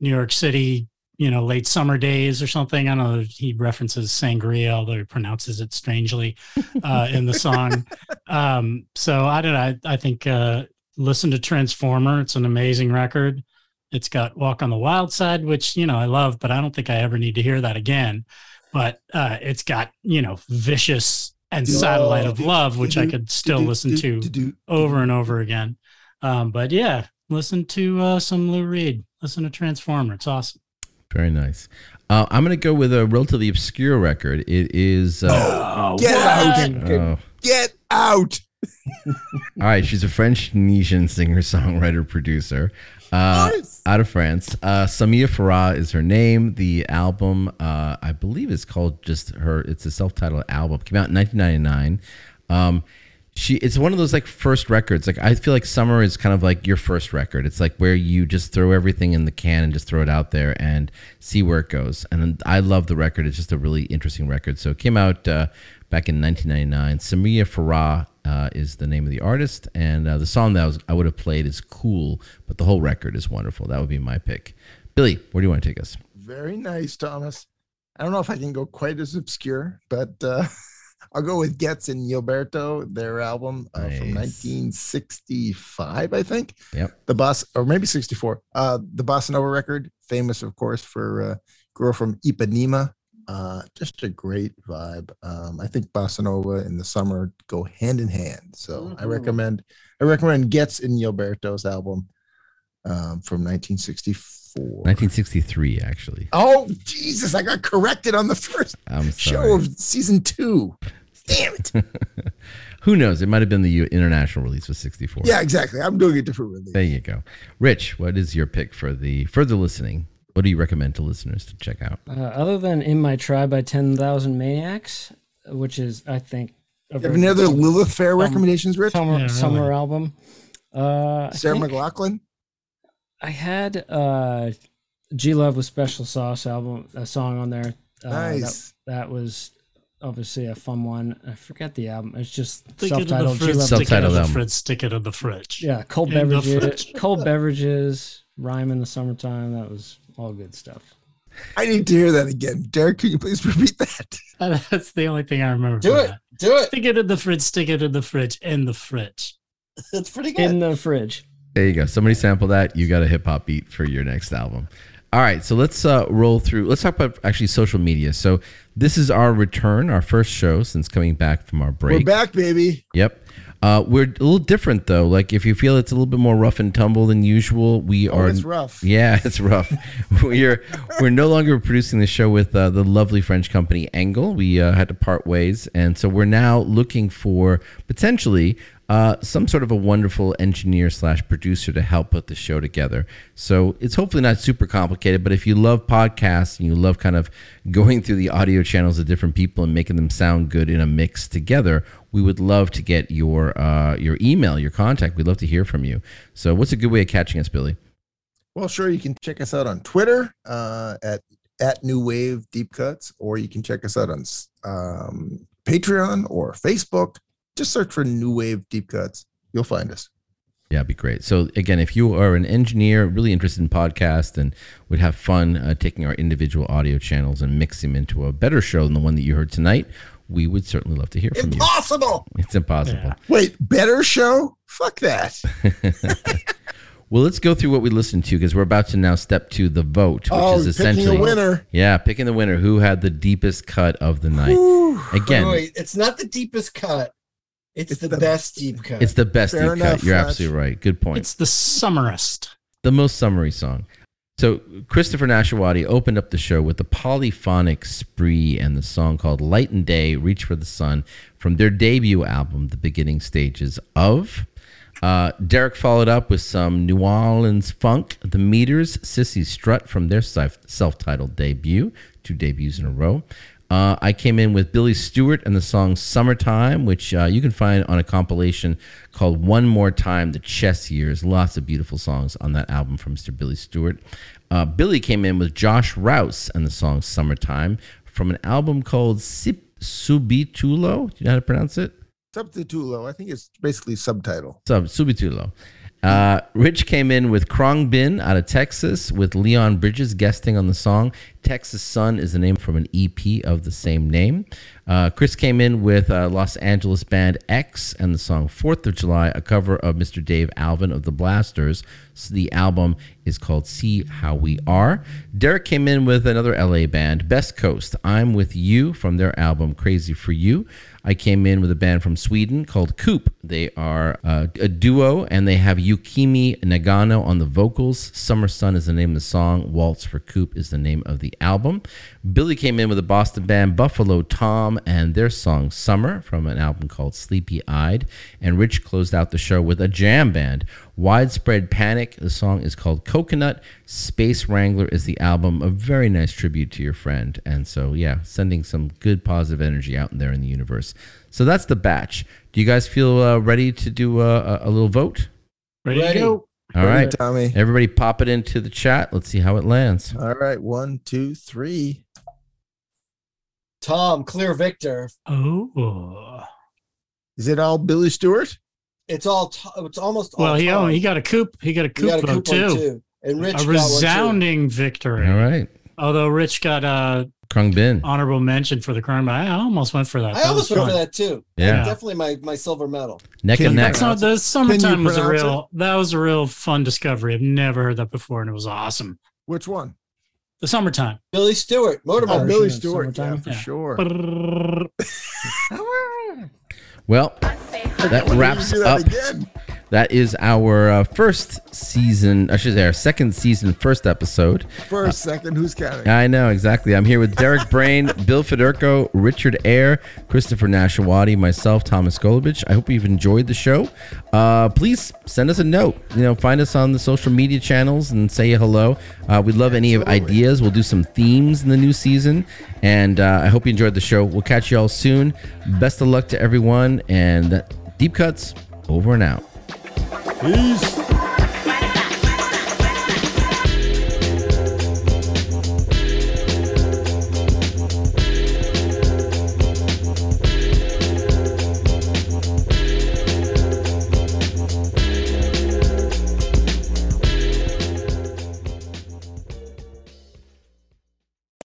New York City, you know, late summer days or something. I don't know. He references sangria, although he pronounces it strangely uh, in the song. Um, so I don't know. I, I think uh, listen to Transformer. It's an amazing record. It's got Walk on the Wild Side, which, you know, I love, but I don't think I ever need to hear that again. But uh, it's got, you know, Vicious and Satellite of Love, which I could still listen to over and over again. Um, but yeah, listen to uh, some Lou Reed. Listen to Transformer. It's awesome. Very nice. Uh, I'm going to go with a relatively obscure record. It is. Uh, Oh, Get out. oh. Get out. All right, she's a French Tunisian singer, songwriter, producer, uh, Nice. out of France. Uh, Samia Farah is her name. The album, uh, I believe, is called just her. It's a self-titled album. Came out in 1999. Um, she, it's one of those like first records. Like I feel like Summer is kind of like your first record. It's like where you just throw everything in the can and just throw it out there and see where it goes. And I love the record. It's just a really interesting record. So it came out uh, back in 1999. Samia Farah uh, is the name of the artist, and uh, the song that I, was, I would have played is "Cool," but the whole record is wonderful. That would be my pick. Billy, where do you want to take us? Very nice, Thomas. I don't know if I can go quite as obscure, but uh, I'll go with Getz and Gilberto, their album uh, from 1965, I think. Yep. The boss, or maybe 64. Uh, the Bossa Nova record, famous, of course, for uh, Girl from Ipanema. Uh, just a great vibe. Um, I think Bossa Nova and the summer go hand in hand. So I Mhm. recommend, I recommend Getz and Gilberto's album um, from 1964. 1963, actually. Oh Jesus! I got corrected on the first I'm show of season two. Damn it! Who knows? It might have been the international release was 64. yeah, exactly. I'm doing a different release. There you go. Rich, what is your pick for the further listening? What do you recommend to listeners to check out? Uh, other than "In My Tribe" by Ten Thousand Maniacs, which is I think a You have any other Lilith Fair recommendations, Rich? summer, Yeah, really. summer album. Uh, Sarah think McLachlan. I had uh, G Love with Special Sauce album a song on there. Uh, Nice. That, that was obviously a fun one. I forget the album. It's just Stick it in the self-titled G fridge. Love. Stick it in Self-titled the fridge. Stick it in the fridge. Yeah, cold In beverages. Cold beverages. Rhyme in the summertime. That was all good stuff. I need to hear that again. Derek, can you please repeat that? That's the only thing I remember. Do it. that. Do it. Stick it in the fridge. Stick it in the fridge. In the fridge. It's pretty good. In the fridge. There you go. Somebody sample that. You got a hip hop beat for your next album. All right, so let's uh, roll through. Let's talk about actually social media. So this is our return, our first show since coming back from our break. We're back, baby. Yep. Uh, we're a little different though. Like if you feel it's a little bit more rough and tumble than usual, we Oh, are. it's rough. Yeah, it's rough. we're we're no longer producing the show with uh, the lovely French company Angle. We uh, had to part ways, and so we're now looking for potentially uh, some sort of a wonderful engineer slash producer to help put the show together. So it's hopefully not super complicated, but if you love podcasts and you love kind of going through the audio channels of different people and making them sound good in a mix together, we would love to get your uh, your email, your contact. We'd love to hear from you. So what's a good way of catching us, Billy? Well, sure. You can check us out on Twitter uh, at at New Wave Deep Cuts, or you can check us out on um, Patreon or Facebook. Just search for New Wave Deep Cuts. You'll find us. Yeah, it'd be great. So again, if you are an engineer really interested in podcast and would have fun uh, taking our individual audio channels and mixing them into a better show than the one that you heard tonight, we would certainly love to hear from you. Impossible. It's impossible. Yeah. Wait, better show? Fuck that. Well, let's go through what we listened to because we're about to now step to the vote, which oh, is picking essentially a winner. yeah, picking the winner who had the deepest cut of the night. Again, Wait, it's not the deepest cut. It's, It's the, the- best deep cut. it's the best Fair deep cut. You're Fletch. absolutely right. Good point. It's the summerist. the most summary song. So Christopher Nashawati opened up the show with the polyphonic spree and the song called Light and Day, Reach for the Sun from their debut album, The Beginning Stages of. Uh, Derek followed up with some New Orleans funk, The Meters, Cissy Strut from their self-titled debut, two debuts in a row. Uh, I came in with Billy Stewart and the song Summertime, which uh, you can find on a compilation called One More Time, The Chess Years. Lots of beautiful songs on that album from Mr. Billy Stewart. Uh, Billy came in with Josh Rouse and the song Summertime from an album called Sip Subitulo. Do you know how to pronounce it? Subtitulo. I think it's basically subtitle. Sub Subitulo. Uh, Rich came in with Khruangbin out of Texas with Leon Bridges guesting on the song. Texas Sun is the name from an EP of the same name. Uh, Chris came in with uh, Los Angeles band X and the song Fourth of July, a cover of Mr. Dave Alvin of the Blasters. So the album is called See How We Are. Derek came in with another LA band, Best Coast. I'm with you from their album Crazy for You. I came in with a band from Sweden called Koop. They are uh, a duo and they have Yukimi Nagano on the vocals. Summer Sun is the name of the song. Waltz for Koop is the name of the album. Billy came in with a Boston band Buffalo Tom and their song Summer from an album called Sleepy Eyed. And Rich closed out the show with a jam band, Widespread Panic. The song is called Coconut. Space Wrangler is the album. A very nice tribute to your friend. And so, yeah, sending some good positive energy out in there in the universe. So that's the batch. Do you guys feel uh, ready to do a, a, a little vote? Ready, Ready. to go? All right. Tommy. Everybody pop it into the chat. Let's see how it lands. All right. One, two, three. Tom, clear victor. Oh. Is it all Billy Stewart? It's all. T- it's almost. all Well, he Tom. he got a Koop. He got a He Koop got a vote too. too. And Rich a got one, too. resounding victory. All right. Although Rich got uh, a Khruangbin. honorable mention for the crime, but I almost went for that. I That almost was went for that too. Yeah. Definitely my my silver medal. Neck Can and neck. That's not the summertime was a pronounce real. That was a real fun discovery. I've never heard that before, and it was awesome. Which one? The summertime. Billy Stewart, Oh, Motormouth. Billy of Stewart. Yeah, for Yeah. sure. Well, that wraps you that up. again. That is our uh, first season, I should say, our second season, first episode. First, second, who's counting? I know exactly. I'm here with Derek Brain, Bill Federico, Richard Ayer, Christopher Nashawati, myself, Thomas Golovich. I hope you've enjoyed the show. Uh, please send us a note. You know, find us on the social media channels and say hello. Uh, we'd love any of ideas. We'll do some themes in the new season, and uh, I hope you enjoyed the show. We'll catch you all soon. Best of luck to everyone, and deep cuts over and out. Peace.